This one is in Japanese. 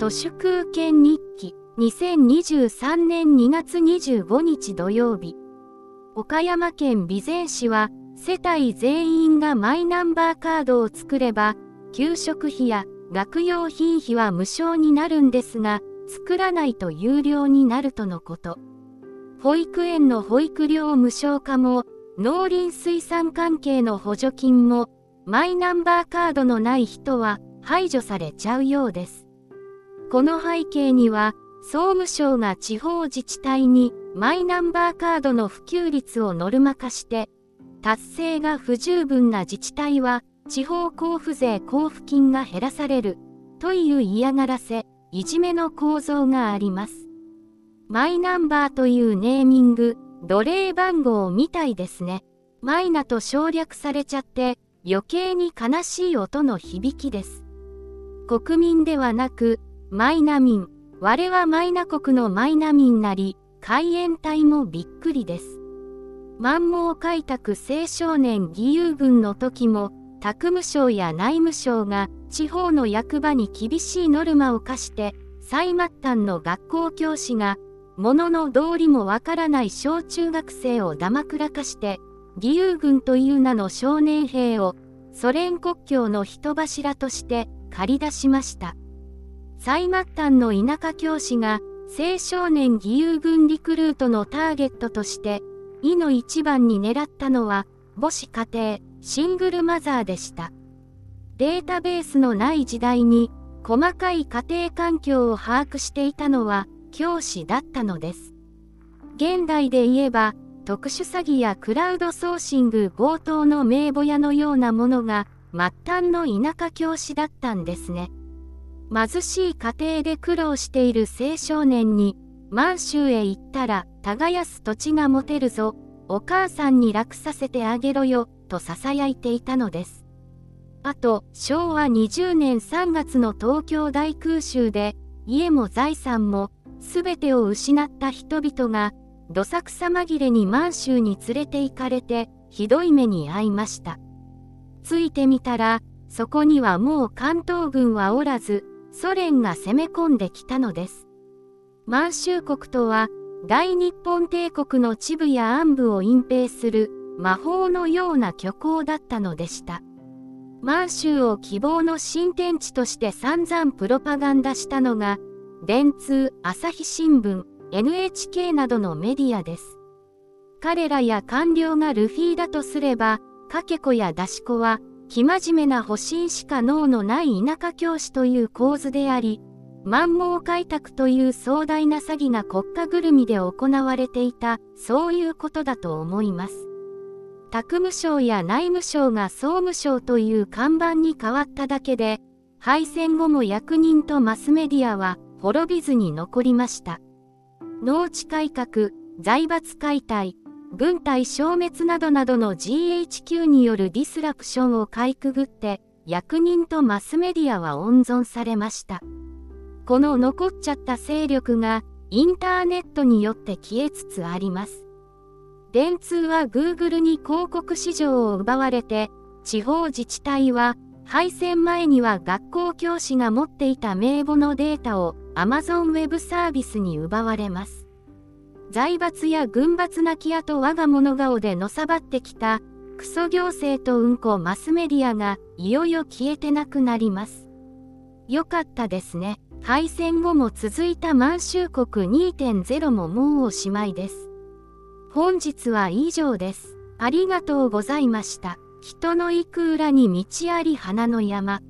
都市空権日記2023年2月25日土曜日岡山県備前市は世帯全員がマイナンバーカードを作れば給食費や学用品費は無償になるんですが作らないと有料になるとのこと保育園の保育料無償化も農林水産関係の補助金もマイナンバーカードのない人は排除されちゃうようです。この背景には総務省が地方自治体にマイナンバーカードの普及率をノルマ化して達成が不十分な自治体は地方交付税交付金が減らされるという嫌がらせいじめの構造があります。マイナンバーというネーミング奴隷番号みたいですね。マイナと省略されちゃって余計に悲しい音の響きです。国民ではなく、マイナ民、我はマイナ国のマイナ民なり、海援隊もびっくりです。満蒙開拓青少年義勇軍の時も、宅務省や内務省が地方の役場に厳しいノルマを課して、最末端の学校教師が、ものの道理もわからない小中学生をだまくらかして、義勇軍という名の少年兵をソ連国境の人柱として借り出しました。最末端の田舎教師が青少年義勇軍リクルートのターゲットとして、意の一番に狙ったのは母子家庭、シングルマザーでした。データベースのない時代に細かい家庭環境を把握していたのは教師だったのです。現代で言えば特殊詐欺やクラウドソーシング強盗の名簿屋のようなものが末端の田舎教師だったんですね。貧しい家庭で苦労している青少年に、満州へ行ったら耕す土地が持てるぞ、お母さんに楽させてあげろよ、と囁いていたのです。あと、昭和20年3月の東京大空襲で、家も財産も、すべてを失った人々が、どさくさ紛れに満州に連れて行かれて、ひどい目に遭いました。ついてみたら、そこにはもう関東軍はおらず、ソ連が攻め込んできたのです。満州国とは、大日本帝国の秩父や暗部を隠蔽する魔法のような虚構だったのでした。満州を希望の新天地として散々プロパガンダしたのが、電通、朝日新聞、NHK などのメディアです。彼らや官僚がルフィだとすれば、かけ子や出し子は、生真面目な保身しか脳のない田舎教師という構図であり、満蒙開拓という壮大な詐欺が国家ぐるみで行われていた、そういうことだと思います。宅務省や内務省が総務省という看板に変わっただけで、敗戦後も役人とマスメディアは滅びずに残りました。農地改革、財閥解体、軍隊消滅などなどの GHQ によるディスラプションをかいくぐって役人とマスメディアは温存されました。この残っちゃった勢力がインターネットによって消えつつあります。電通は Google に広告市場を奪われて地方自治体は敗戦前には学校教師が持っていた名簿のデータを Amazon Web サービスに奪われます。財閥や軍閥なき跡我が物顔でのさばってきたクソ行政とうんこマスメディアがいよいよ消えてなくなります。よかったですね。敗戦後も続いた満州国2.0ももうおしまいです。本日は以上です。ありがとうございました。人の行く裏に道あり花の山。